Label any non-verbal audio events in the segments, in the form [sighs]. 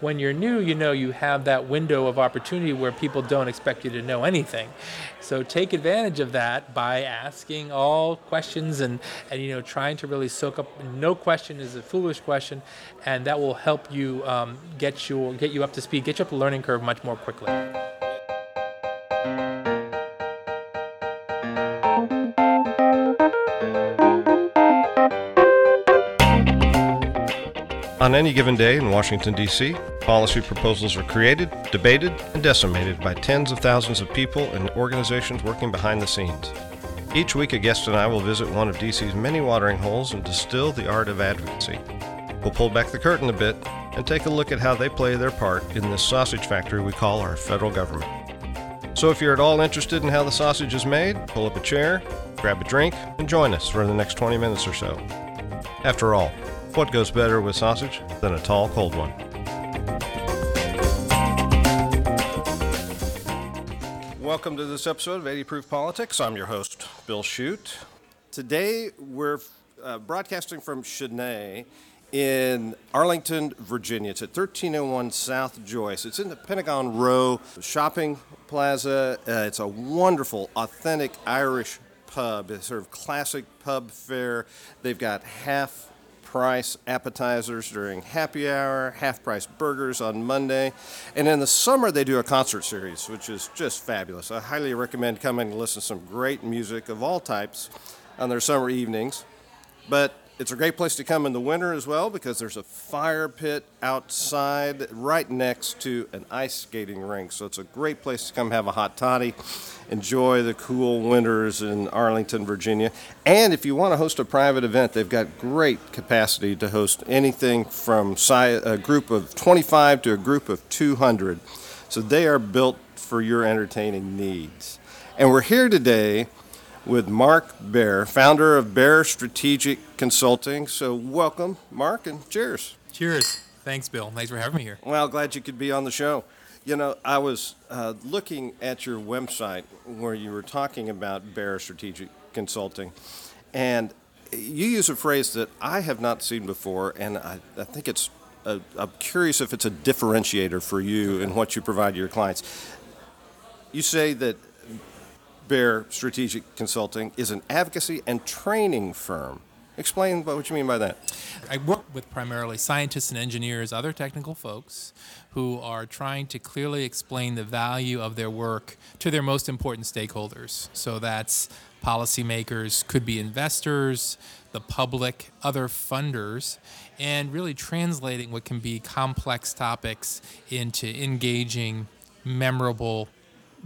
When you're new, you know you have that window of opportunity where people don't expect you to know anything. So take advantage of that by asking all questions and, and you know trying to really soak up. No question is a foolish question, and that will help you um, get you get you up to speed, get you up the learning curve much more quickly. On any given day in Washington, D.C., policy proposals are created, debated, and decimated by tens of thousands of people and organizations working behind the scenes. Each week, a guest and I will visit one of D.C.'s many watering holes and distill the art of advocacy. We'll pull back the curtain a bit and take a look at how they play their part in this sausage factory we call our federal government. So, if you're at all interested in how the sausage is made, pull up a chair, grab a drink, and join us for the next 20 minutes or so. After all, what goes better with sausage than a tall, cold one? Welcome to this episode of 80 Proof Politics. I'm your host, Bill Shute. Today we're uh, broadcasting from Siné in Arlington, Virginia. It's at 1301 South Joyce. It's in the Pentagon Row shopping plaza. Uh, it's a wonderful, authentic Irish pub. It's sort of classic pub fare. They've got half price appetizers during happy hour, half price burgers on Monday. And in the summer, they do a concert series, which is just fabulous. I highly recommend coming and listen to some great music of all types on their summer evenings. But it's a great place to come in the winter as well because there's a fire pit outside right next to an ice skating rink. So it's a great place to come have a hot toddy, enjoy the cool winters in Arlington, Virginia. And if you want to host a private event, they've got great capacity to host anything from a group of 25 to a group of 200. So they are built for your entertaining needs. And we're here today with Mark Bayer, founder of Bayer Strategic Consulting. So, welcome, Mark, and cheers. Cheers. Thanks, Bill. Thanks for having me here. Well, glad you could be on the show. You know, I was uh, looking at your website where you were talking about Bayer Strategic Consulting, and you use a phrase that I have not seen before, and I, I think it's, a, I'm curious if it's a differentiator for you and what you provide to your clients. You say that Bayer Strategic Consulting is an advocacy and training firm. Explain what you mean by that. I work with primarily scientists and engineers, other technical folks who are trying to clearly explain the value of their work to their most important stakeholders. So that's policymakers, could be investors, the public, other funders, and really translating what can be complex topics into engaging, memorable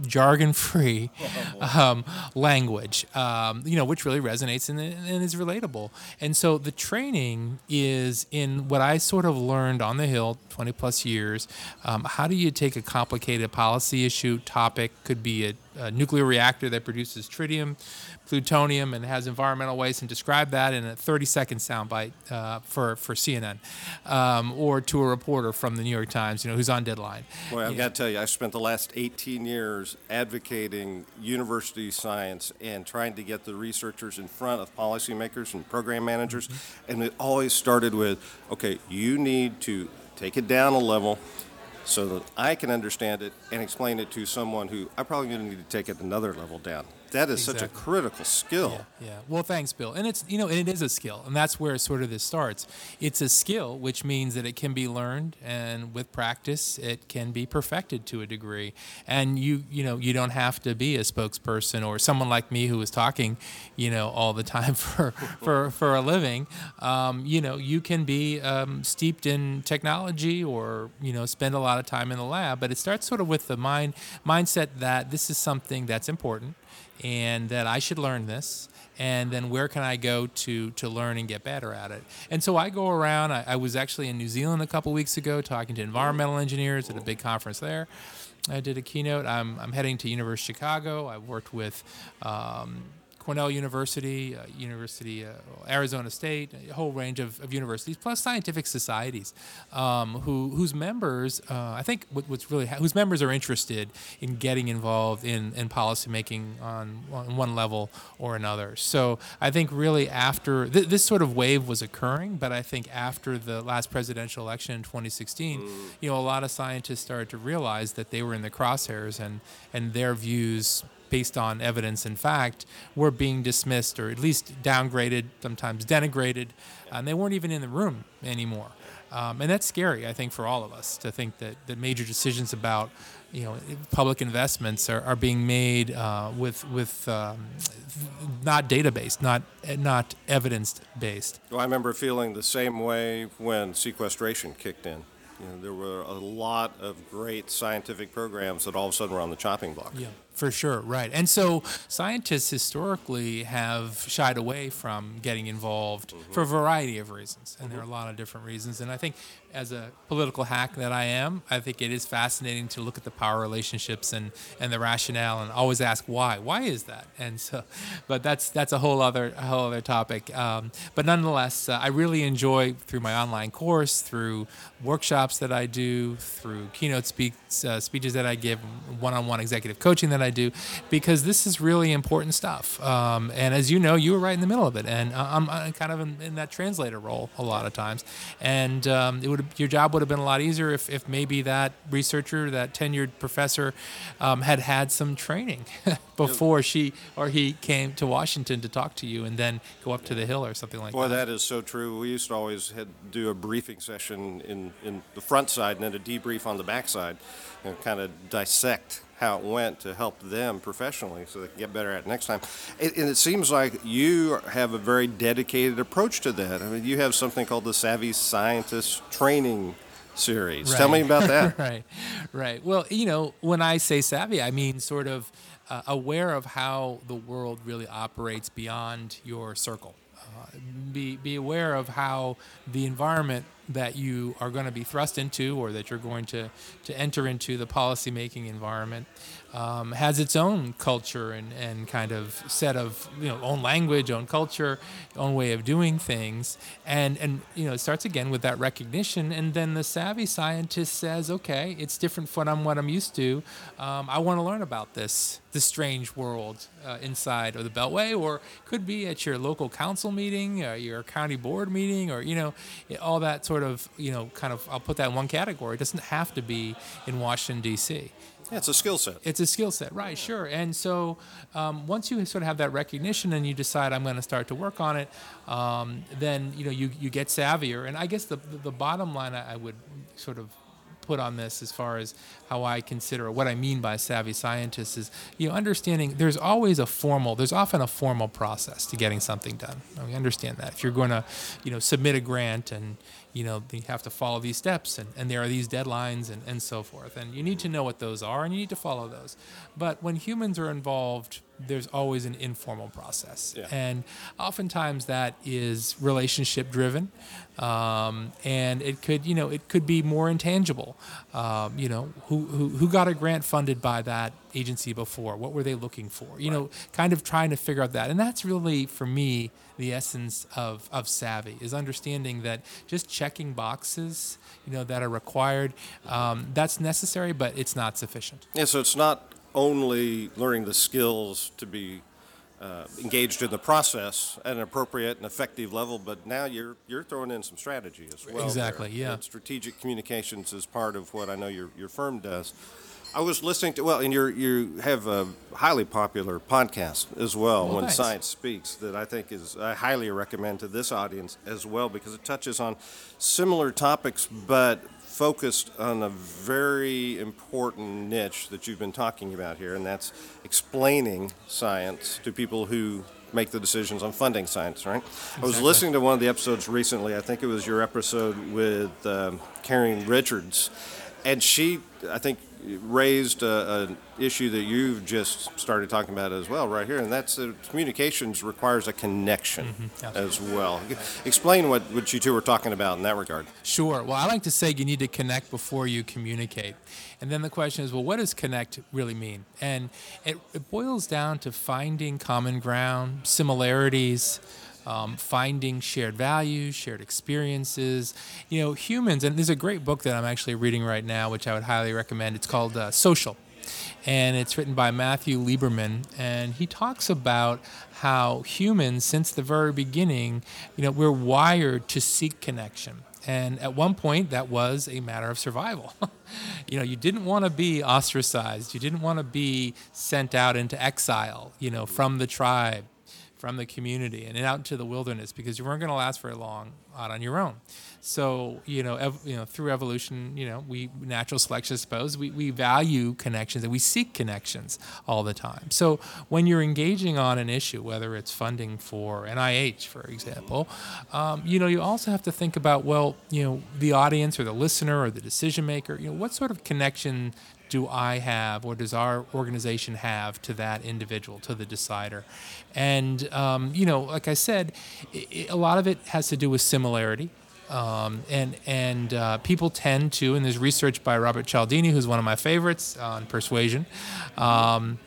jargon free [laughs] um, language, um, you know, which really resonates and, and, is relatable. And so the training is in what I sort of learned on the Hill 20 plus years. Um, how do you take a complicated policy issue, topic, could be a, a nuclear reactor that produces tritium, plutonium and has environmental waste and describe that in a 30 second soundbite uh, for, for CNN um, or to a reporter from the New York Times, you know, who's on deadline. Well, I've got to tell you, I spent the last 18 years advocating university science and trying to get the researchers in front of policymakers and program managers. Mm-hmm. And it always started with, okay, you need to take it down a level so that I can understand it and explain it to someone who I probably going to need to take it another level down that is exactly. such a critical skill. Yeah, yeah. Well, thanks, Bill. And it's you know, and it is a skill, and that's where sort of this starts. It's a skill, which means that it can be learned, and with practice, it can be perfected to a degree. And you you know, you don't have to be a spokesperson or someone like me who is talking, you know, all the time [laughs] for for for a living. Um, you know, you can be um, steeped in technology or you know, spend a lot of time in the lab. But it starts sort of with the mind mindset that this is something that's important and that I should learn this and then where can I go to to learn and get better at it? And so I go around. I, I was actually in New Zealand a couple weeks ago talking to environmental engineers at a big conference there. I did a keynote. I'm, I'm heading to University of Chicago. I've worked with um, Cornell University, uh, University uh, Arizona State, a whole range of, of universities, plus scientific societies, um, who whose members, uh, I think, what, what's really whose members are interested in getting involved in in policymaking on, on one level or another. So I think really after th- this sort of wave was occurring, but I think after the last presidential election in 2016, mm. you know, a lot of scientists started to realize that they were in the crosshairs and and their views based on evidence and fact were being dismissed or at least downgraded, sometimes denigrated, and they weren't even in the room anymore. Um, and that's scary, I think, for all of us to think that, that major decisions about you know public investments are, are being made uh, with with um, not data based, not not evidence based. Well, I remember feeling the same way when sequestration kicked in. You know, there were a lot of great scientific programs that all of a sudden were on the chopping block. Yeah. For sure, right. And so scientists historically have shied away from getting involved mm-hmm. for a variety of reasons. And mm-hmm. there are a lot of different reasons. And I think as a political hack that I am, I think it is fascinating to look at the power relationships and, and the rationale and always ask why. Why is that? And so, but that's that's a whole other a whole other topic. Um, but nonetheless, uh, I really enjoy through my online course, through workshops that I do, through keynote speaks, uh, speeches that I give, one-on-one executive coaching that I do, because this is really important stuff. Um, and as you know, you were right in the middle of it, and I'm, I'm kind of in, in, that translator role a lot of times. And um, it would your job would have been a lot easier if, if maybe that researcher, that tenured professor, um, had had some training [laughs] before she or he came to Washington to talk to you, and then go up to the Hill or something like Boy, that. Boy, that is so true. We used to always had do a briefing session in in the front side and then a debrief on the back side, and kind of dissect how it went to help them professionally so they can get better at it next time. and it seems like you have a very dedicated approach to that. I mean, you have something called the Savvy Scientist Training Series. Right. Tell me about that. [laughs] right, right. Well, you know, when I say savvy, I mean sort of uh, aware of how the world really operates beyond your circle. Be, be aware of how the environment that you are going to be thrust into or that you're going to, to enter into the policymaking environment um, has its own culture and, and kind of set of you know own language, own culture, own way of doing things, and and you know it starts again with that recognition, and then the savvy scientist says, okay, it's different from what I'm used to. Um, I want to learn about this this strange world uh, inside of the Beltway, or could be at your local council meeting, uh, your county board meeting, or you know all that sort of you know kind of I'll put that in one category. It doesn't have to be in Washington D.C. Yeah, it's a skill set. It's a skill set, right? Sure. And so um, once you sort of have that recognition and you decide I'm going to start to work on it, um, then you know you, you get savvier. And I guess the the bottom line I, I would sort of put on this as far as how I consider what I mean by savvy scientist is you know understanding there's always a formal there's often a formal process to getting something done. We understand that if you're going to you know submit a grant and you know you have to follow these steps and, and there are these deadlines and, and so forth and you need to know what those are and you need to follow those but when humans are involved there's always an informal process yeah. and oftentimes that is relationship driven um, and it could you know it could be more intangible um, you know who, who, who got a grant funded by that agency before? What were they looking for? You right. know kind of trying to figure out that. And that's really for me the essence of, of savvy is understanding that just checking boxes you know that are required um, that's necessary but it's not sufficient. Yeah so it's not only learning the skills to be uh, engaged in the process at an appropriate and effective level, but now you're you're throwing in some strategy as well. Exactly, there. yeah. And strategic communications is part of what I know your your firm does. I was listening to well, and you you have a highly popular podcast as well, well when science speaks that I think is I highly recommend to this audience as well because it touches on similar topics but focused on a very important niche that you've been talking about here, and that's explaining science to people who make the decisions on funding science, right? Exactly. I was listening to one of the episodes recently. I think it was your episode with um, Karen Richards and she, I think, raised an issue that you've just started talking about as well, right here, and that's that communications requires a connection Mm-hmm. as well. Explain what, what you two were talking about in that regard. Sure. Well, I like to say you need to connect before you communicate. And then the question is, well, what does connect really mean? And it, it boils down to finding common ground, similarities, um, finding shared values, shared experiences. You know, humans, and there's a great book that I'm actually reading right now, which I would highly recommend. It's called uh, Social. And it's written by Matthew Lieberman, and he talks about how humans, since the very beginning, you know, we're wired to seek connection. And at one point, that was a matter of survival. [laughs] you know, you didn't want to be ostracized. You didn't want to be sent out into exile, you know, from the tribe, from the community, and out into the wilderness because you weren't going to last very long out on your own. So, you know, ev- you know, through evolution, you know, we natural selection, I suppose, we, we value connections and we seek connections all the time. So, when you're engaging on an issue, whether it's funding for NIH, for example, um, you know, you also have to think about, well, you know, the audience or the listener or the decision maker, you know, what sort of connection do I have or does our organization have to that individual, to the decider? And, um, you know, like I said, a lot of it has to do with similarity. Um, and and uh, people tend to, and there's research by Robert Cialdini, who's one of my favorites on persuasion, um,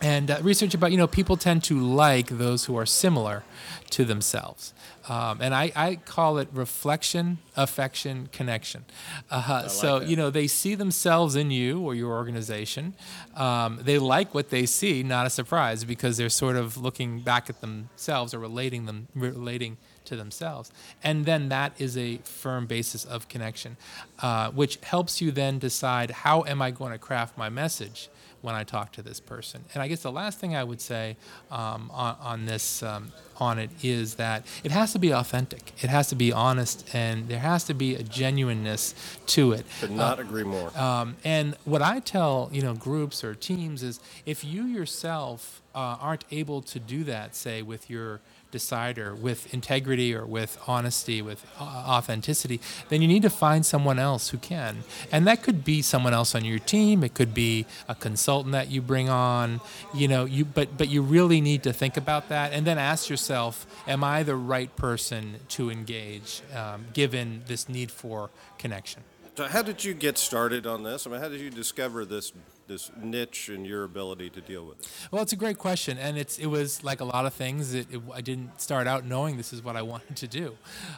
and uh, research about you know people tend to like those who are similar to themselves. Um, and I, I call it reflection affection connection. Uh, so you know they see themselves in you or your organization. Um, they like what they see not a surprise because they're sort of looking back at themselves or relating them relating to themselves. And then that is a firm basis of connection, uh, which helps you then decide how am I going to craft my message when I talk to this person. And I guess the last thing I would say um, on, on this um, on it is that it has to be authentic. It has to be honest, and there has to be a genuineness to it. Could not agree more. Um, and what I tell you know groups or teams is if you yourself uh, aren't able to do that, say with your decider, with integrity or with honesty, with uh, authenticity, then you need to find someone else who can. And that could be someone else on your team. It could be a consultant that you bring on. You know, you but but you really need to think about that and then ask yourself, am I the right person to engage, um, given this need for connection? So how did you get started on this? I mean, how did you discover this this niche and your ability to deal with it? Well, it's a great question, and it's it was like a lot of things. It, it, I didn't start out knowing this is what I [laughs] wanted to do.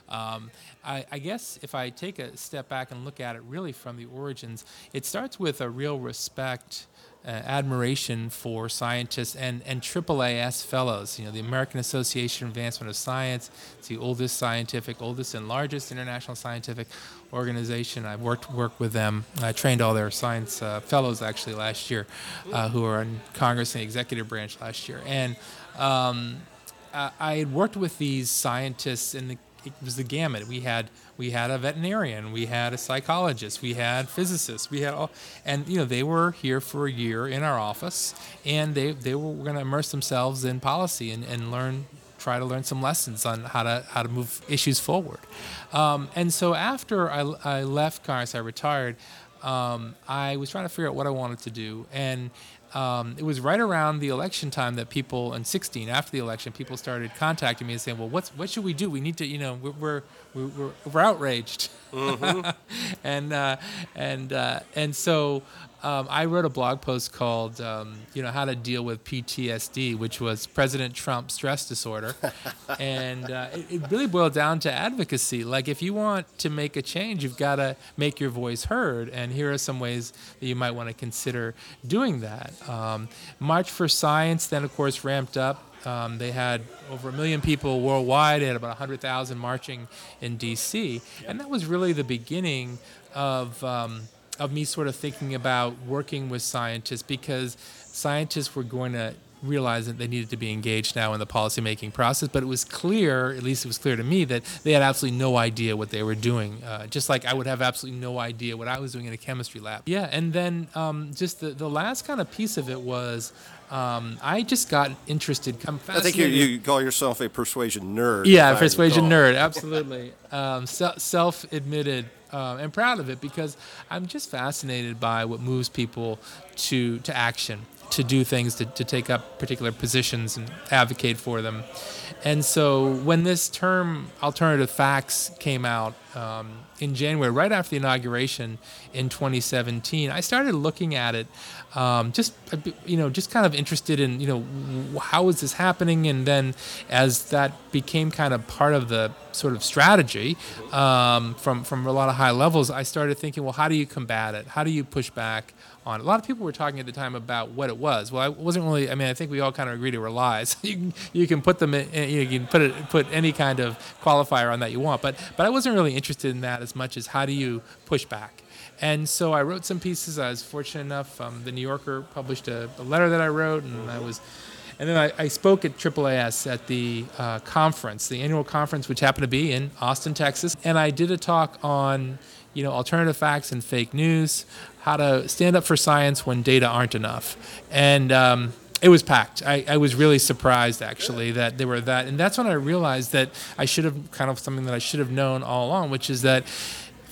Um, I, I guess if I take a step back and look at it really from the origins, it starts with a real respect. Uh, admiration for scientists and, and AAAS fellows, you know, the American Association of Advancement of Science. It's the oldest scientific, oldest and largest international scientific organization. I've worked worked with them. I trained all their science uh, fellows actually last year, uh, who are in Congress and the executive branch last year. And um, I, I had worked with these scientists, in the, it was the gamut. We had we had a veterinarian, we had a psychologist, we had physicists, we had all, and you know they were here for a year in our office, and they they were going to immerse themselves in policy and, and learn try to learn some lessons on how to how to move issues forward. Um, and so after I, I left Congress, I retired. Um, I was trying to figure out what I wanted to do, and um, it was right around the election time that people in 16 after the election people started contacting me and saying well what's what should we do? We need to you know we're we're we're, we're outraged. [laughs] And uh, and uh, and so um, I wrote a blog post called um, you know how to deal with PTSD which was President Trump stress disorder. [laughs] And uh, it, it really boiled down to advocacy. Like if you want to make a change you've got to make your voice heard. And here are some ways that you might want to consider doing that. Um, March for Science then of course ramped up um, they had over a million people worldwide. They had about 100,000 marching in D.C. And that was really the beginning of, um, of me sort of thinking about working with scientists because scientists were going to realize that they needed to be engaged now in the policymaking process. But it was clear, at least it was clear to me, that they had absolutely no idea what they were doing. Uh, just like I would have absolutely no idea what I was doing in a chemistry lab. Yeah, and then um, just the, the last kind of piece of it was um, I just got interested. I think you, you call yourself a persuasion nerd. yeah, persuasion nerd, absolutely. [laughs] Um, se- self-admitted uh, and proud of it because I'm just fascinated by what moves people to to action to do things, to, to take up particular positions and advocate for them. And so when this term alternative facts came out um, in January, right after the inauguration in 2017, I started looking at it, um, just you know, just kind of interested in you know how is this happening, and then as that became kind of part of the sort of strategy um, from from a lot of high levels, I started thinking, well, how do you combat it? How do you push back? On. A lot of people were talking at the time about what it was. Well, I wasn't really. I mean, I think we all kind of agreed it were lies. [laughs] you can you can put them in, you can put it put any kind of qualifier on that you want. But but I wasn't really interested in that as much as how do you push back. And so I wrote some pieces. I was fortunate enough. Um, the New Yorker published a, a, letter that I wrote, and I was. And then I, I spoke at AAAS at the uh, conference, the annual conference, which happened to be in Austin, Texas. And I did a talk on, you know, alternative facts and fake news how to stand up for science when data aren't enough. And um, it was packed. I, I, was really surprised actually that there were that, and that's when I realized that I should have kind of something that I should have known all along, which is that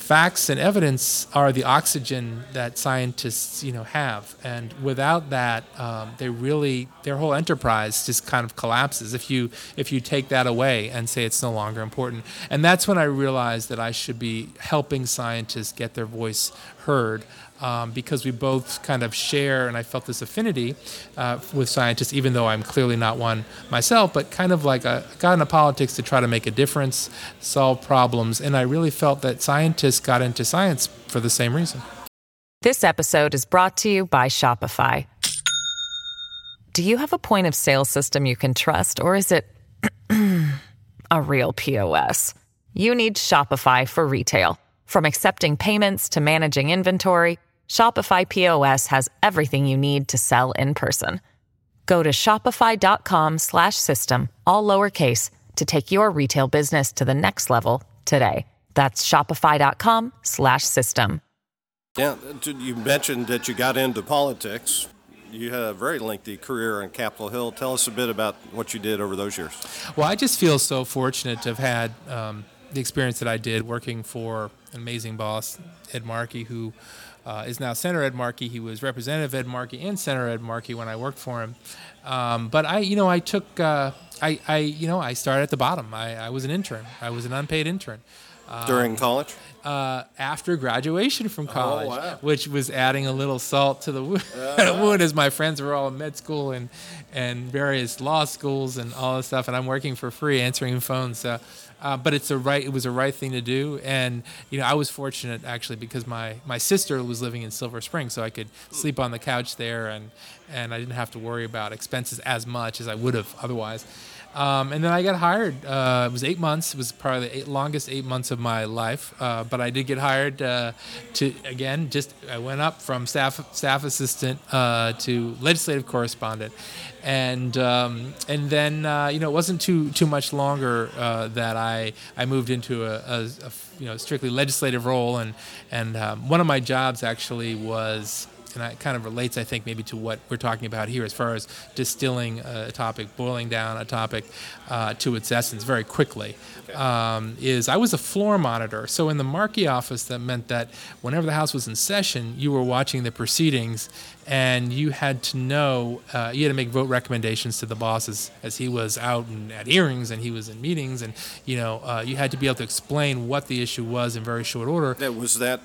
facts and evidence are the oxygen that scientists you know have. And without that um, they really their whole enterprise just kind of collapses if you if you take that away and say it's no longer important. And that's when i realized that i should be helping scientists get their voice heard um, because we both kind of share, and I felt this affinity uh, with scientists, even though I'm clearly not one myself, but kind of like a, got into politics to try to make a difference, solve problems, and I really felt that scientists got into science for the same reason. This episode is brought to you by Shopify. Do you have a point of sale system you can trust, or is it [clears throat] a real POS? You need Shopify for retail. From accepting payments to managing inventory, Shopify POS has everything you need to sell in person. Go to shopify.com/system all lowercase to take your retail business to the next level today. That's shopify.com/system. Yeah, you mentioned that you got into politics. You had a very lengthy career on Capitol Hill. Tell us a bit about what you did over those years. Well, I just feel so fortunate to have had um, the experience that I did working for an amazing boss, Ed Markey, who uh, is now Senator Ed Markey. He was Representative Ed Markey and Senator Ed Markey when I worked for him. Um, but I, you know, I took, uh, I, I, you know, I started at the bottom. I, I was an intern. I was an unpaid intern. Um, During college? Uh, after graduation from oh, college, oh, wow. which was adding a little salt to the wound, [laughs] uh, wound as my friends were all in med school and, and various law schools and all this stuff. And I'm working for free answering phones. So uh, but it's a right. It was a right thing to do, and you know I was fortunate actually because my my sister was living in Silver Spring, so I could sleep on the couch there, and and I didn't have to worry about expenses as much as I would have otherwise. Um, and then I got hired. Uh, it was eight months. It was probably the eight, longest eight months of my life. Uh, but I did get hired uh, to again. Just I went up from staff staff assistant uh, to legislative correspondent, and um, and then uh, you know it wasn't too too much longer uh, that I I moved into a, a, a, you know strictly legislative role, and and um, one of my jobs actually was and it kind of relates, I think, maybe to what we're talking about here as far as distilling a topic, boiling down a topic uh, to its essence very quickly. Okay. Um, is I was a floor monitor. So in the Markey office, that meant that whenever the House was in session, you were watching the proceedings and you had to know, uh, you had to make vote recommendations to the bosses as he was out and at hearings and he was in meetings, and you know, uh, you had to be able to explain what the issue was in very short order. That was that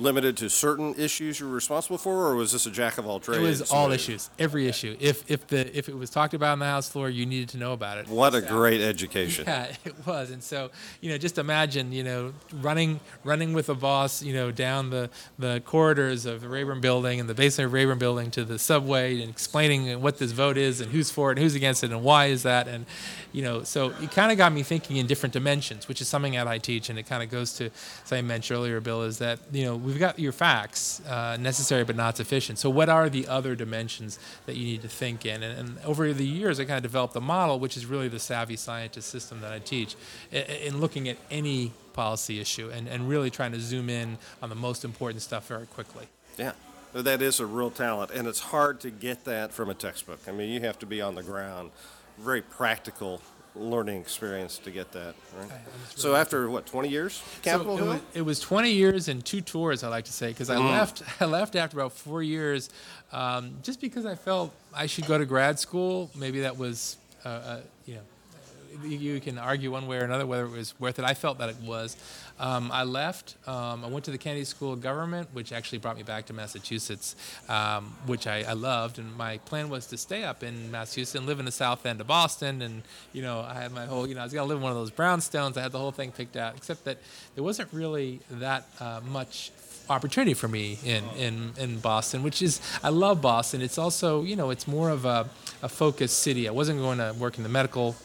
limited to certain issues you're responsible for, or was this a jack of all trades? It was all issues, every issue. If if the if it was talked about on the House floor, you needed to know about it. What a great education! Yeah, [laughs] it was. And so you know, just imagine you know running running with a boss you know down the the corridors of the Rayburn Building and the basement of Rayburn Building to the subway and explaining what this vote is and who's for it and who's against it and why is that and you know so it kind of got me thinking in different dimensions, which is something that I teach and it kind of goes to, as I mentioned earlier, Bill, is that you know we've got your facts, uh, necessary but not sufficient. So, what are the other dimensions that you need to think in? And, and, over the years, I kind of developed a model, which is really the savvy scientist system that I teach, in, in looking at any policy issue and, and really trying to zoom in on the most important stuff very quickly. Yeah. That is a real talent, and it's hard to get that from a textbook. I mean, you have to be on the ground, very practical learning experience to get that. Right? So after what, 20 years, Capitol so it Hill? Was, it was 20 years and two tours, I like to say, because I left. [laughs] I left after about four years, um, just because I felt I should go to grad school. Maybe that was, uh, uh, you know, you can argue one way or another whether it was worth it. I felt that it was. Um, I left. Um, I went to the Kennedy School of Government, which actually brought me back to Massachusetts, um, which I, I loved. And my plan was to stay up in Massachusetts and live in the South End of Boston. And you know, I had my whole, you know, I was gonna live in one of those brownstones. I had the whole thing picked out, except that there wasn't really that uh, much opportunity for me in, in, in Boston, which is, I love Boston. It's also, you know, it's more of a, a focused city. I wasn't going to work in the medical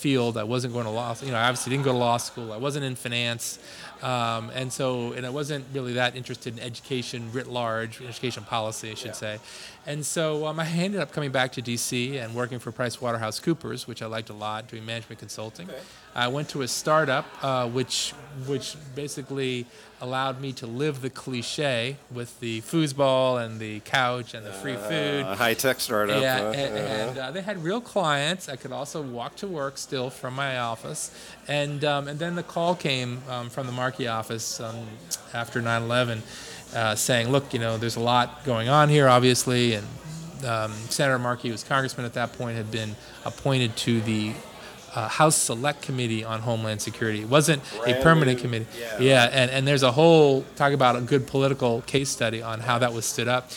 field. I wasn't going to law, you know, I obviously didn't go to law school. I wasn't in finance. Um, and so, and I wasn't really that interested in education writ large, education policy, I should say. And so um, I ended up coming back to DC and working for PricewaterhouseCoopers, which I liked a lot, doing management consulting. I went to a startup, uh, which which basically allowed me to live the cliche with the foosball and the couch and the free food. A high tech startup. Yeah, huh? and, and uh, they had real clients. I could also walk to work still from my office, and um, and then the call came um, from the Markey office um, after 9/11, uh, saying, "Look, you know, there's a lot going on here, obviously." And um, Senator Markey, who was congressman at that point, had been appointed to the uh, House Select Committee on Homeland Security. It wasn't a permanent new, committee. yeah. Yeah, and, and there's a whole talk about a good political case study on how that was stood up.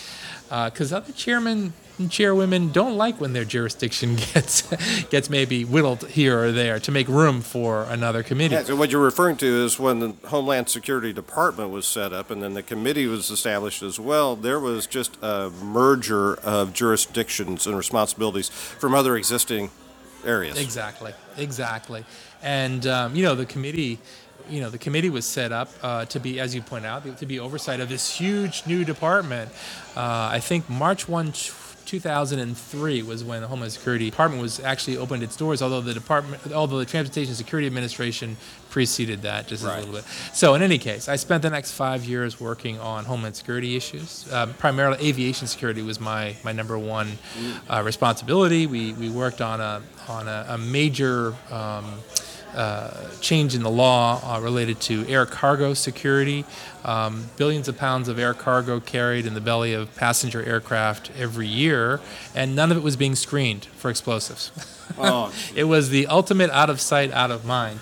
Because other chairmen and chairwomen don't like when their jurisdiction [laughs] gets gets maybe whittled here or there to make room for another committee. Yeah, so what you're referring to is when the Homeland Security Department was set up and then the committee was established as well, there was just a merger of jurisdictions and responsibilities from other existing areas. Exactly, exactly. And um, you know, the committee, you know, the committee was set up uh, to be, as you point out, to be oversight of this huge new department. Uh, I think March one. 2003 was when the Homeland Security Department was actually opened its doors, although the department, although the Transportation Security Administration preceded that just Right. a little bit. So in any case, I spent the next five years working on Homeland Security issues. Um, primarily, aviation security was my my number one uh, responsibility. We we worked on a on a, a major. Um, uh, change in the law uh, related to air cargo security. Um, billions of pounds of air cargo carried in the belly of passenger aircraft every year, and none of it was being screened for explosives. Oh, [laughs] it was the ultimate out of sight, out of mind.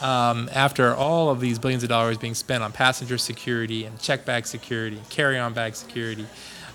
Um, after all of these billions of dollars being spent on passenger security and check bag security and carry on bag security,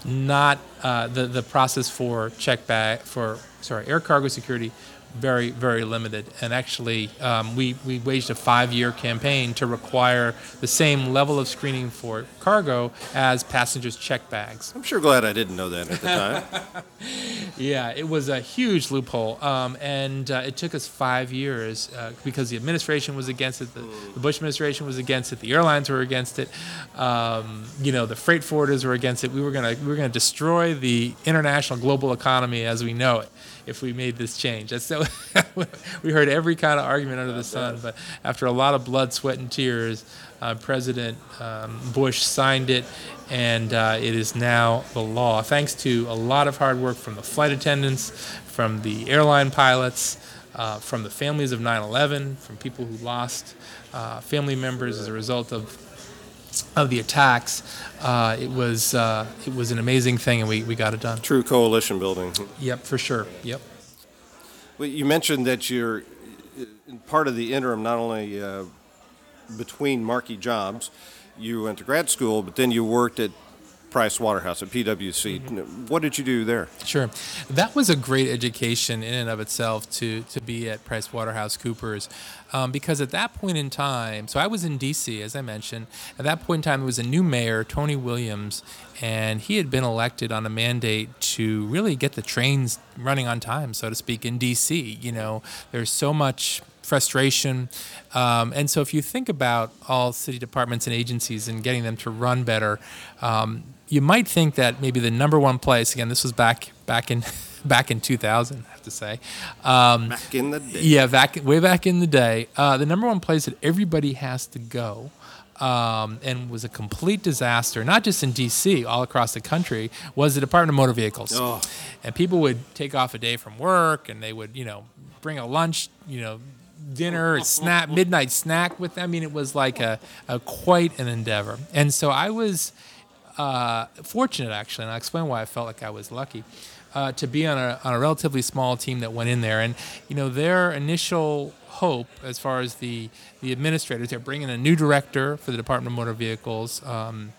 not uh, the, the process for check bag, for, sorry, air cargo security very, very limited. And actually, um, we, we waged a five year campaign to require the same level of screening for cargo as passengers' check bags. I'm sure glad I didn't know that at the time. [laughs] [laughs] Yeah, it was a huge loophole, um, and uh, it took us five years uh, because the administration was against it, the, the Bush administration was against it, the airlines were against it, um, you know, the freight forwarders were against it. We were gonna we were gonna destroy the international global economy as we know it if we made this change. That's so [laughs] we heard every kind of argument under the sun, but after a lot of blood, sweat, and tears, uh, President um, Bush signed it, and uh, it is now the law. Thanks to a lot of hard work from the flight attendants, from the airline pilots, uh, from the families of 9/11, from people who lost uh, family members as a result of of the attacks. Uh, it was uh, it was an amazing thing, and we, we got it done. True coalition building. Yep, for sure. Yep. Well, you mentioned that you're uh, part of the interim, not only uh, between Markey jobs, you went to grad school, but then you worked at Price Waterhouse at PwC. What did you do there? Sure, that was a great education in and of itself to to be at Price Waterhouse Coopers, um, because at that point in time, so I was in D.C. as I mentioned. At that point in time, there was a new mayor, Tony Williams, and he had been elected on a mandate to really get the trains running on time, so to speak, in D.C. You know, there's so much frustration. Um, and so, if you think about all city departments and agencies and getting them to run better, um, you might think that maybe the number one place again, this was back back in [laughs] back in 2000, I have to say. Um, Back in the day. yeah, back way back in the day, uh, the number one place that everybody has to go um, and was a complete disaster, not just in D.C., all across the country, was the Department of Motor Vehicles. Oh. And people would take off a day from work, and they would, you know, bring a lunch, you know, dinner, [laughs] snack, midnight snack with them. I mean, it was like a, a quite an endeavor. And so I was uh, fortunate, actually, and I'll explain why I felt like I was lucky. Uh, to be on a, on a relatively small team that went in there, and you know their initial hope, as far as the the administrators, they're bringing a new director for the Department of Motor Vehicles. Um,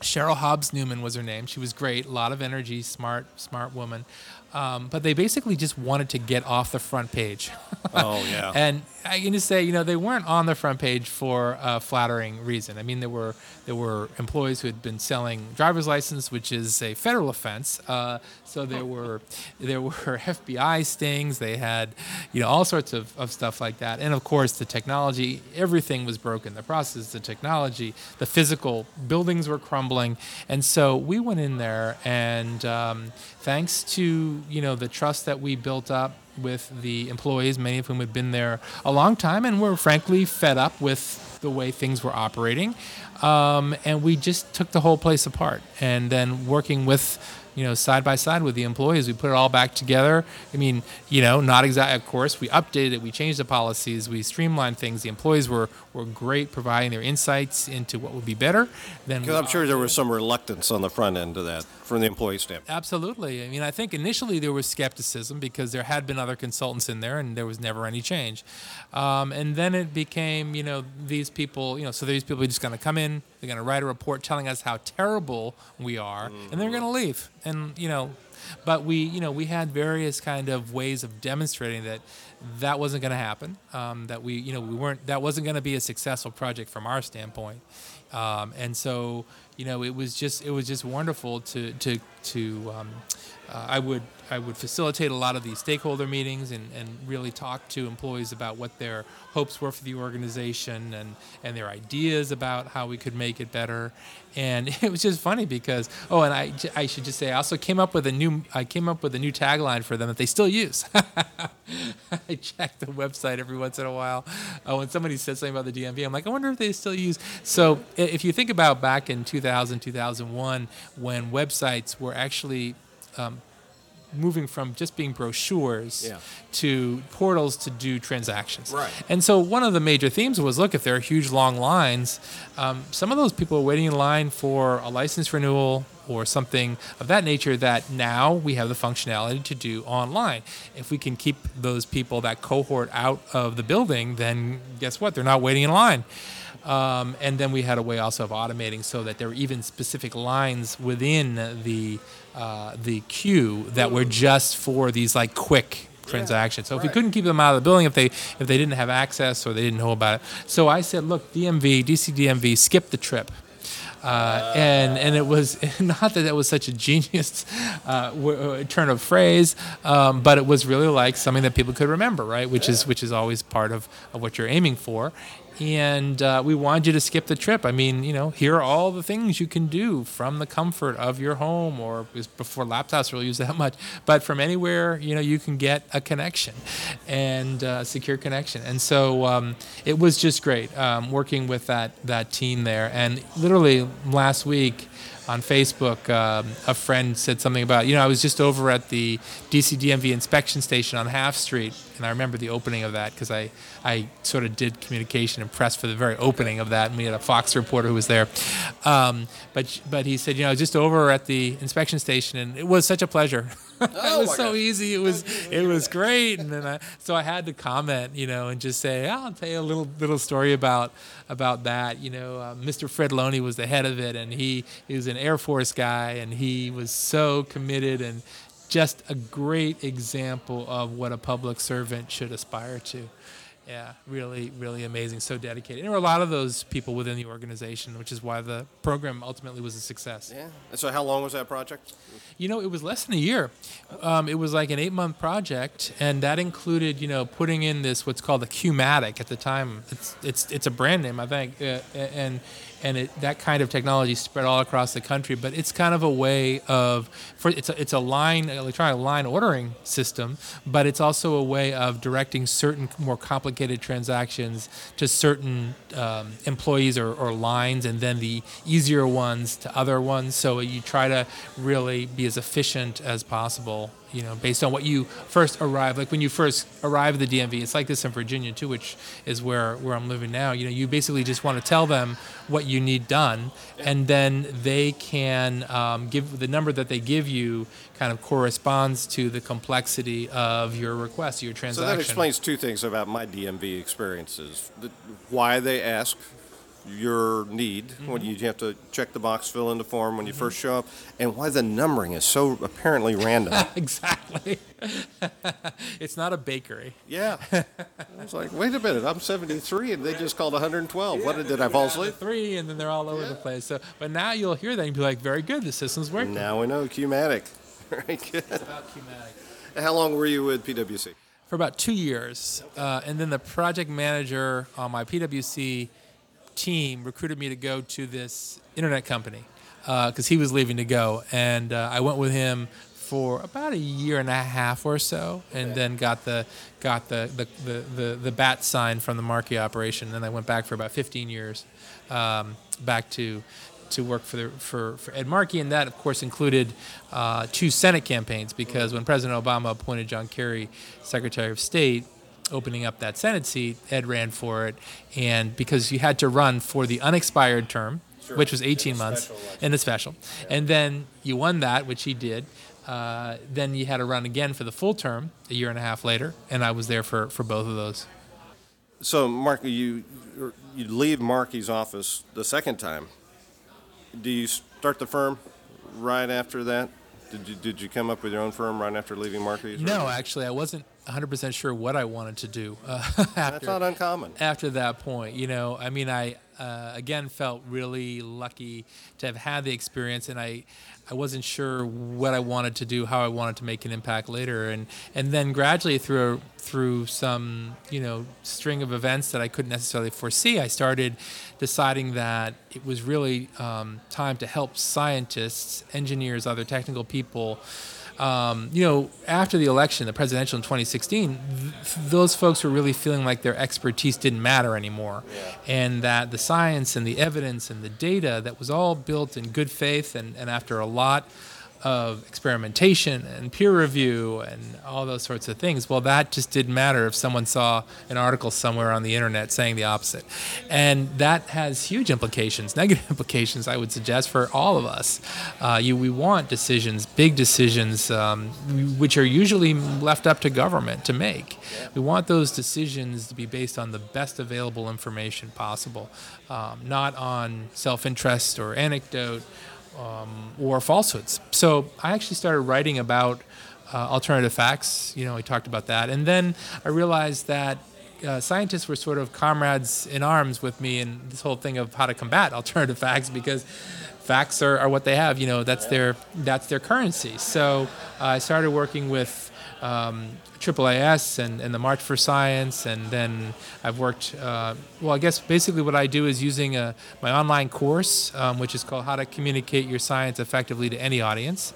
Sherryl Hobbs Newman was her name. She was great, a lot of energy, smart, smart woman. Um, but they basically just wanted to get off the front page. Oh, yeah. [laughs] and I can just say, you know, they weren't on the front page for a flattering reason. I mean, there were there were employees who had been selling driver's license, which is a federal offense. Uh, so there were there were [laughs] FBI stings. They had, you know, all sorts of, of stuff like that. And of course, the technology, everything was broken. The process, the technology, the physical buildings were crumbling. And so we went in there, and um, thanks to you know the trust that we built up with the employees, many of whom had been there a long time and were frankly fed up with the way things were operating. Um, and we just took the whole place apart. And then working with, you know, side by side with the employees, we put it all back together. I mean, you know, not exactly, of course, we updated it, we changed the policies, we streamlined things. The employees were, were great providing their insights into what would be better. Then Because I'm sure there was some reluctance on the front end of that from the employee standpoint. Absolutely. I mean, I think initially there was skepticism because there had been other consultants in there and there was never any change. Um, and then it became, you know, these people, you know, so these people are just going to come in, they're going to write a report telling us how terrible we are, and they're going to leave. And, you know, but we, you know, we had various kind of ways of demonstrating that that wasn't going to happen. Um, that we, you know, we weren't. That wasn't going to be a successful project from our standpoint. Um, and so, you know, it was just it was just wonderful to to to. Um, uh, I would I would facilitate a lot of these stakeholder meetings and, and really talk to employees about what their hopes were for the organization and, and their ideas about how we could make it better. And [laughs] it was just funny because oh, and I, I should just say I also came up with a new I came up with a new tagline for them that they still use. [laughs] I check the website every once in a while. Uh, when somebody says something about the DMV, I'm like, I wonder if they still use. So if you think about back in 2000, 2001, when websites were actually um, moving from just being brochures Yeah. to portals to do transactions. Right. And so one of the major themes was look, if there are huge long lines, um, some of those people are waiting in line for a license renewal or something of that nature that now we have the functionality to do online. If we can keep those people, that cohort out of the building, then guess what? They're not waiting in line. Um, and then we had a way also of automating so that there were even specific lines within the uh, the queue that were just for these like quick transactions. So if we couldn't keep them out of the building, if they if they didn't have access or they didn't know about it, so I said, look, DMV, DC DMV, skip the trip. Uh, and and it was [laughs] not that that was such a genius uh, w- uh, turn of phrase, um, but it was really like something that people could remember, right? Which is which is always part of, of what you're aiming for. And uh, we wanted you to skip the trip. I mean, you know, here are all the things you can do from the comfort of your home, or before laptops really use [laughs] that much, but from anywhere, you know, you can get a connection and uh, secure connection. And so um, it was just great um, working with that that team there. And literally last week on Facebook, um, a friend said something about, you know, I was just over at the DC DMV inspection station on Half Street, and I remember the opening of that because I, I sort of did communication and press for the very opening of that, and we had a Fox reporter who was there. Um, but but he said, you know, just over at the inspection station, and it was such a pleasure. [laughs] it was so gosh. easy. It was it was great, and then I, so I had to comment, you know, and just say, I'll tell you a little little story about about that. You know, uh, Mr. Fred Loney was the head of it, and he, he was an Air Force guy, and he was so committed and just a great example of what a public servant should aspire to. Yeah, really, really amazing. So dedicated. And there were a lot of those people within the organization, which is why the program ultimately was a success. Yeah. And so how long was that project? You know, it was less than a year. Um, it was like an eight-month project, and that included, you know, putting in this what's called a Qmatic at the time. It's it's it's a brand name, I think, uh, and and it, that kind of technology spread all across the country. But it's kind of a way of, for it's a, it's a line electronic line ordering system, but it's also a way of directing certain more complicated transactions to certain um, employees or, or lines, and then the easier ones to other ones. So you try to really be as efficient as possible you know, based on what you first arrive. Like when you first arrive at the DMV, it's like this in Virginia too, which is where, where I'm living now. You know, you basically just want to tell them what you need done, and then they can um, give the number that they give you kind of corresponds to the complexity of your request, your transaction. So that explains two things about my DMV experiences: the, why they ask your need mm-hmm. when you have to check the box, fill in the form when you mm-hmm. first show up, and why the numbering is so apparently random. [laughs] exactly. [laughs] it's not a bakery. Yeah. I was like, wait a minute, I'm 73 and they just called 112. Yeah. What did I fall asleep? Three, and then they're all over yeah. the place. So, but now you'll hear that and be like, very good, the system's working. Now we know Qmatic. [laughs] Very good. It's about Qmatic. How long were you with PwC? For about two years, uh, and then the project manager on my PwC team recruited me to go to this internet company because uh, he was leaving to go, and uh, I went with him for about a year and a half or so, and then got the got the the, the, the, the bat sign from the Markey operation. And then I went back for about 15 years, um, back to to work for the, for, for Ed Markey, and that of course included uh, two Senate campaigns because when President Obama appointed John Kerry Secretary of State, opening up that Senate seat, Ed ran for it, and because you had to run for the unexpired term, sure. which was 18 months, in the special, yeah. and then you won that, which he did. Uh, then you had to run again for the full term a year and a half later, and I was there for, for both of those. So, Mark, you you leave Markey's office the second time. Do you start the firm right after that? Did you did you come up with your own firm right after leaving Markey's? No, actually, I wasn't 100% sure what I wanted to do. Uh, [laughs] after, That's not uncommon. After that point, you know, I mean, I uh, again felt really lucky to have had the experience, and I, I wasn't sure what I wanted to do, how I wanted to make an impact later, and and then gradually through through some you know string of events that I couldn't necessarily foresee, I started deciding that it was really um, time to help scientists, engineers, other technical people um, you know, after the election, the presidential in 2016, th- those folks were really feeling like their expertise didn't matter anymore, yeah. and that the science and the evidence and the data that was all built in good faith and, and after a lot of experimentation and peer review and all those sorts of things. Well, that just didn't matter if someone saw an article somewhere on the internet saying the opposite. And that has huge implications, [laughs] negative implications, I would suggest, for all of us. Uh, you, we want decisions, big decisions, um, which are usually left up to government to make. We want those decisions to be based on the best available information possible, um, not on self interest or anecdote um, or falsehoods. So I actually started writing about uh, alternative facts. You know, we talked about that, and then I realized that. Uh, scientists were sort of comrades in arms with me in this whole thing of how to combat [laughs] alternative facts because facts are, are what they have. You know, that's their that's their currency. So uh, I started working with um, AAAS and, and the March for Science, and then I've worked. Uh, well, I guess basically what I do is using a, my online course, um, which is called How to Communicate Your Science Effectively to Any Audience.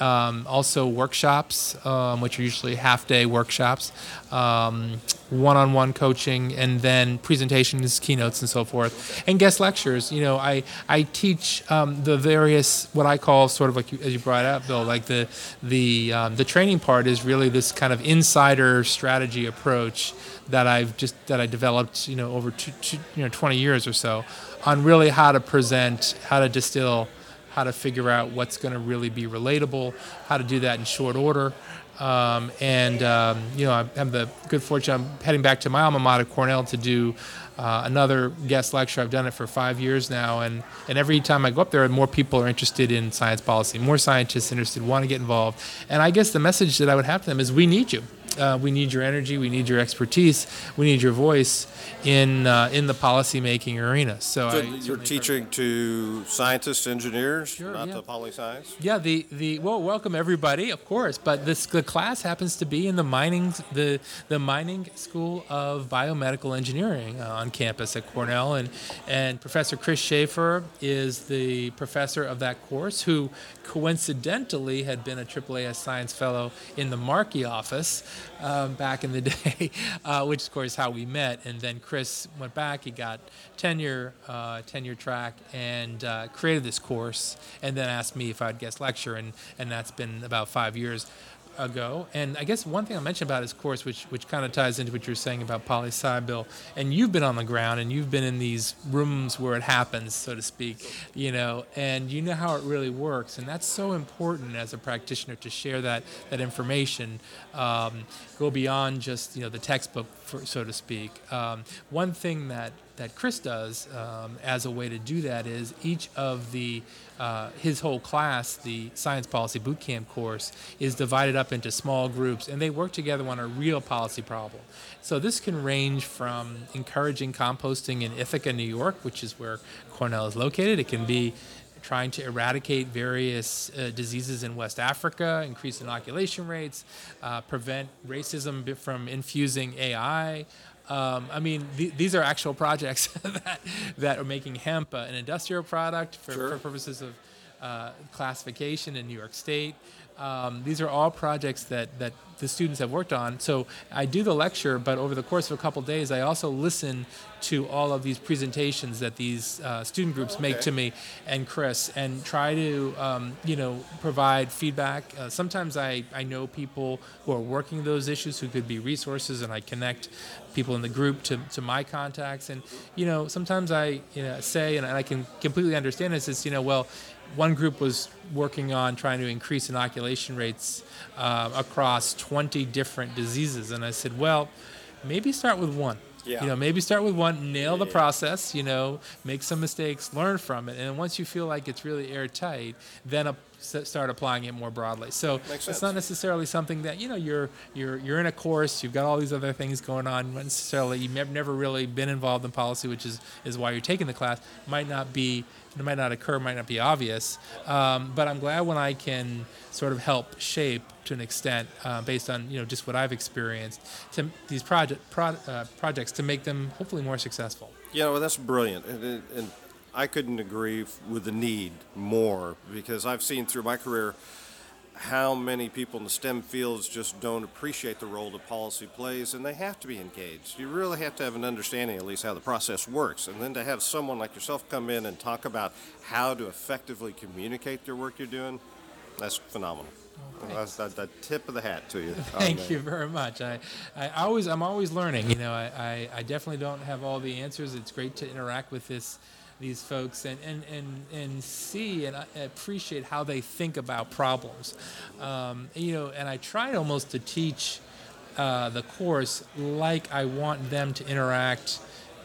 Um, also workshops, um, which are usually half-day workshops, um, one-on-one coaching, and then presentations, keynotes, and so forth, and guest lectures. You know, I I teach um, the various what I call sort of like you, as you brought up, Bill, like the the um, the training part is really this kind of insider strategy approach that I've just that I developed, you know, over two, two, you know 20 years or so, on really how to present, how to distill how to figure out what's going to really be relatable, how to do that in short order. Um, and um, you know, I have the good fortune. I'm heading back to my alma mater, Cornell, to do uh, another guest lecture. I've done it for five years now, and and every time I go up there, more people are interested in science policy. More scientists interested, want to get involved. And I guess the message that I would have to them is, we need you. Uh, we need your energy, we need your expertise, we need your voice in uh, in the policymaking arena. So, So you're teaching to scientists, engineers, Sure, not yeah. the poli science. Yeah, the, the well, welcome everybody, of course. But this the class happens to be in the Meinig the the Meinig school of biomedical engineering uh, on campus at Cornell, and and Professor Chris Schaffer is the professor of that course, who coincidentally had been a AAAS Science Fellow in the Markey office um, back in the [laughs] day, uh, which of course is how we met. And then Chris went back, he got tenure, uh, tenure track, and uh, created this course, and then asked me if I'd guest lecture, and, and that's been about five years ago. And I guess one thing I mentioned about his course, which which kind of ties into what you're saying about poli sci, Bill, and you've been on the ground and you've been in these rooms where it happens, so to speak, you know, and you know how it really works, and that's so important as a practitioner to share that that information, um, go beyond just you know the textbook, for, so to speak. Um, one thing that that Chris does um, as a way to do that is each of the uh, his whole class, the science policy boot camp course, is divided up into small groups, and they work together on a real policy problem. So this can range from encouraging composting in Ithaca, New York, which is where Cornell is located. It can be trying to eradicate various uh, diseases in West Africa, increase inoculation rates, uh, prevent racism from infusing AI. Um, I mean, th- these are actual projects [laughs] that, that are making hemp an industrial product for, Sure. for purposes of uh, classification in New York State. Um, these are all projects that, that the students have worked on. So I do the lecture, but over the course of a couple of days, I also listen to all of these presentations that these uh, student groups make Okay. to me and Chris, and try to um, you know provide feedback. Uh, sometimes I, I know people who are working those issues who could be resources, and I connect people in the group to, to my contacts. And you know sometimes I you know say, and I can completely understand this. Is you know well one group was working on trying to increase inoculation rates uh, across 20 different diseases. And I said, well, maybe start with one. Yeah. You know, maybe start with one, nail the process, you know, make some mistakes, learn from it. And once you feel like it's really airtight, then s- start applying it more broadly. So it's not necessarily something that, you know, you're, you're, you're in a course, you've got all these other things going on, not necessarily, you've never really been involved in policy, which is, is why you're taking the class, might not be, it might not occur, might not be obvious. Um, but I'm glad when I can sort of help shape to an extent, uh, based on, you know, just what I've experienced, to these project, pro, uh, projects to make them hopefully more successful. Yeah, well, that's brilliant. And, and I couldn't agree with the need more because I've seen through my career how many people in the STEM fields just don't appreciate the role that policy plays, and they have to be engaged. You really have to have an understanding, at least, how the process works. And then to have someone like yourself come in and talk about how to effectively communicate your work you're doing, that's phenomenal. that's that, that tip of the hat to you. [laughs] Thank you very much. I, I always, I'm always learning. You know, I, I, I definitely don't have all the answers. It's great to interact with this, these folks and, and, and, and see and appreciate how they think about problems. Um, you know, and I try almost to teach uh, the course like I want them to interact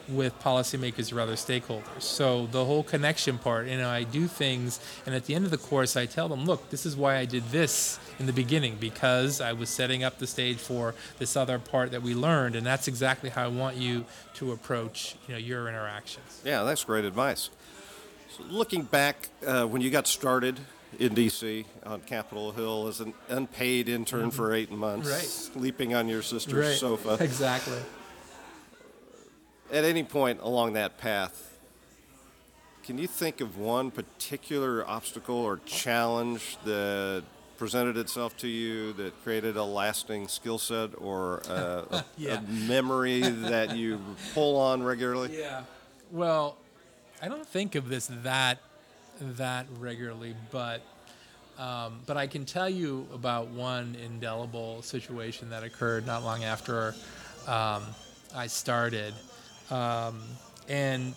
with policymakers or other stakeholders. So the whole connection part, you know, I do things, and at the end of the course, I tell them, look, this is why I did this in the beginning because I was setting up the stage for this other part that we learned, and that's exactly how I want you to approach, you know, your interactions. Yeah, that's great advice. So looking back, uh, when you got started in D.C. on Capitol Hill as an unpaid intern for eight months, Right. sleeping on your sister's sofa, [laughs] Exactly. At any point along that path, can you think of one particular obstacle or challenge that presented itself to you that created a lasting skill set or a, [laughs] Yeah. a memory that you pull on regularly? Yeah. Well, I don't think of this that that regularly, but um, but I can tell you about one indelible situation that occurred not long after um, I started, um, and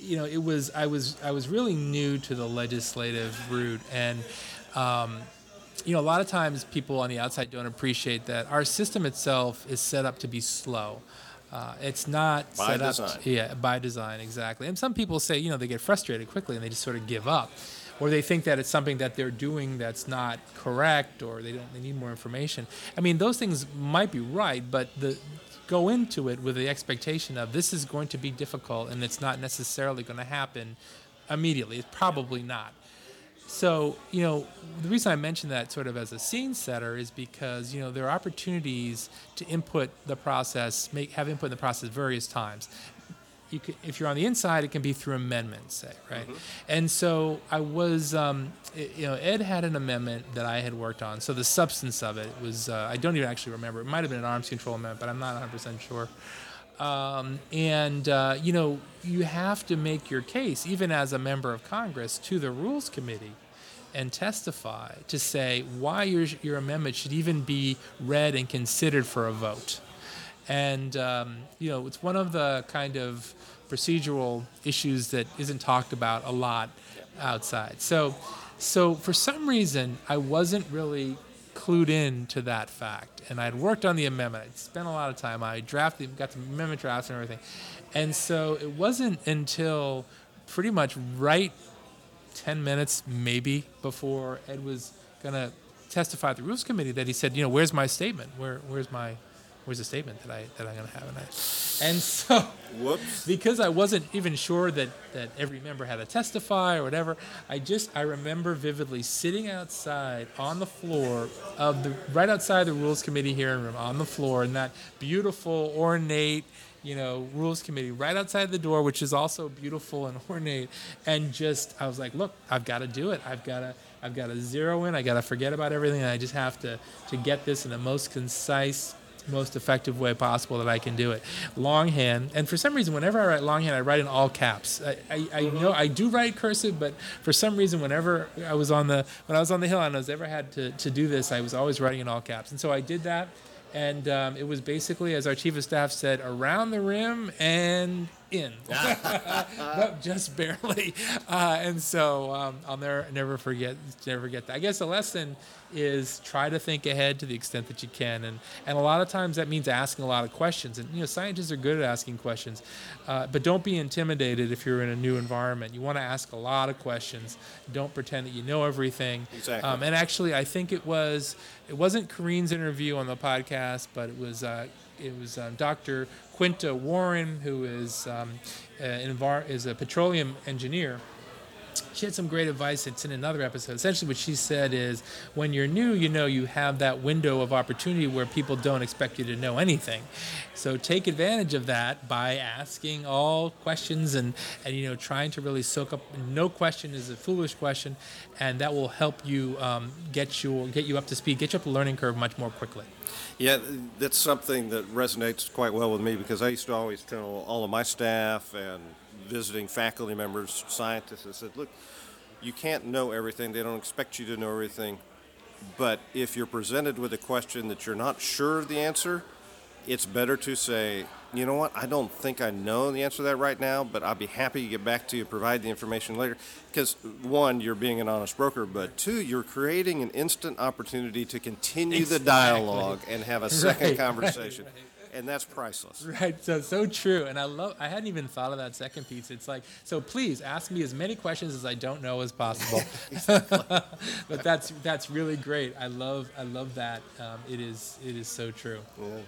you know it was I was I was really new to the legislative route and. Um, you know, a lot of times people on the outside don't appreciate that our system itself is set up to be slow. Uh, it's not By set design. up. yeah, by design, exactly. And some people say, you know, they get frustrated quickly and they just sort of give up. or they think that it's something that they're doing that's not correct, or they don't they need more information. I mean, those things might be right, but the go into it with the expectation of this is going to be difficult and it's not necessarily going to happen immediately. It's probably not. So, you know, the reason I mention that sort of as a scene setter is because, you know, there are opportunities to input the process, make have input in the process various times. You could, if you're on the inside, it can be through amendments, say, right? Mm-hmm. And so I was, um, it, you know, Ed had an amendment that I had worked on. So the substance of it was, uh, I don't even actually remember. It might have been an arms control amendment, but I'm not 100% sure. Um, and uh, you know you have to make your case even as a member of congress to the rules committee and testify to say why your, your amendment should even be read and considered for a vote and um, you know it's one of the kind of procedural issues that isn't talked about a lot outside so so for some reason i wasn't really clued in to that fact. And I'd worked on the amendment. I'd spent a lot of time. I drafted, got the amendment drafts and everything. And so it wasn't until pretty much right 10 minutes, maybe, before Ed was going to testify at the Rules Committee that he said, you know, where's my statement? Where, where's my where's a statement that I that I'm gonna have? And, I, [sighs] and so, Whoops. [laughs] because I wasn't even sure that that every member had to testify or whatever, I just I remember vividly sitting outside on the floor of the right outside the Rules Committee hearing room on the floor in that beautiful ornate you know, rules committee right outside the door, which is also beautiful and [laughs] ornate. And just, I was like, look, I've got to do it. I've got to, I've got to zero in. I got to forget about everything. And I just have to, to get this in the most concise, most effective way possible that I can do it. Longhand, and for some reason, whenever I write longhand, I write in all caps. I, I, I know I do write cursive, but for some reason, whenever I was on the when I was on the hill and I was ever had to, to do this, I was always writing in all caps. And so I did that, and um, it was basically, as our chief of staff said, around the rim and in, [laughs] [laughs] but just barely. [laughs] Uh, and so um, I'll never never forget never forget that. I guess the lesson is try to think ahead to the extent that you can, and and a lot of times that means asking a lot of questions. And you know, scientists are good at asking questions, uh, but don't be intimidated if you're in a new environment. You want to ask a lot of questions. Don't pretend that you know everything. Exactly. Um, and actually, I think it was it wasn't Kareen's interview on the podcast, but it was. Uh, it was um, Dr. Quinta Warren, who is um, uh, is a petroleum engineer. She had some great advice. It's in another episode. Essentially, what she said is, when you're new, you know you have that window of opportunity where people don't expect you to know anything. So take advantage of that by asking all questions and, and you know trying to really soak up. No question is a foolish question, and that will help you um, get you get you up to speed, get you up the learning curve much more quickly. Yeah, that's something that resonates quite well with me because I used to always tell all of my staff and visiting faculty members, scientists, I said, look, you can't know everything. They don't expect you to know everything. But if you're presented with a question that you're not sure of the answer, it's better to say, you know what, I don't think I know the answer to that right now, but I'll be happy to get back to you, provide the information later. Because, one, you're being an honest broker, but two, you're creating an instant opportunity to continue exactly. the dialogue and have a second right, conversation. Right, right and that's priceless. Right. So so true. And I love. I hadn't even thought of that second piece. It's like so. Please ask me as many questions as I don't know as possible. [laughs] [laughs] but that's that's really great. I love I love that. Um, it is it is so true. Yeah.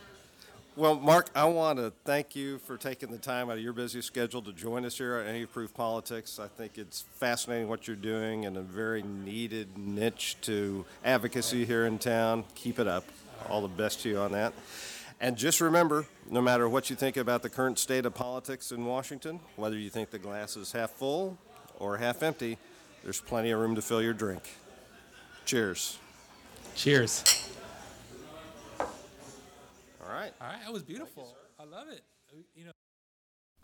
Well, Mark, I want to thank you for taking the time out of your busy schedule to join us here at Any Proof Politics. I think it's fascinating what you're doing and a very needed niche to advocacy here in town. Keep it up. All the best to you on that. And just remember no matter what you think about the current state of politics in Washington, whether you think the glass is half full or half empty, there's plenty of room to fill your drink. Cheers. Cheers. All right. All right. That was beautiful. I love it. You know.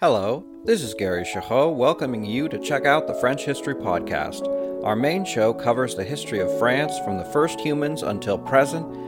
Hello, this is Gary Girod welcoming you to check out the French History Podcast. Our main show covers the history of France from the first humans until present.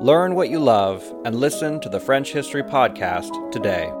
Learn what you love and listen to the French History Podcast today.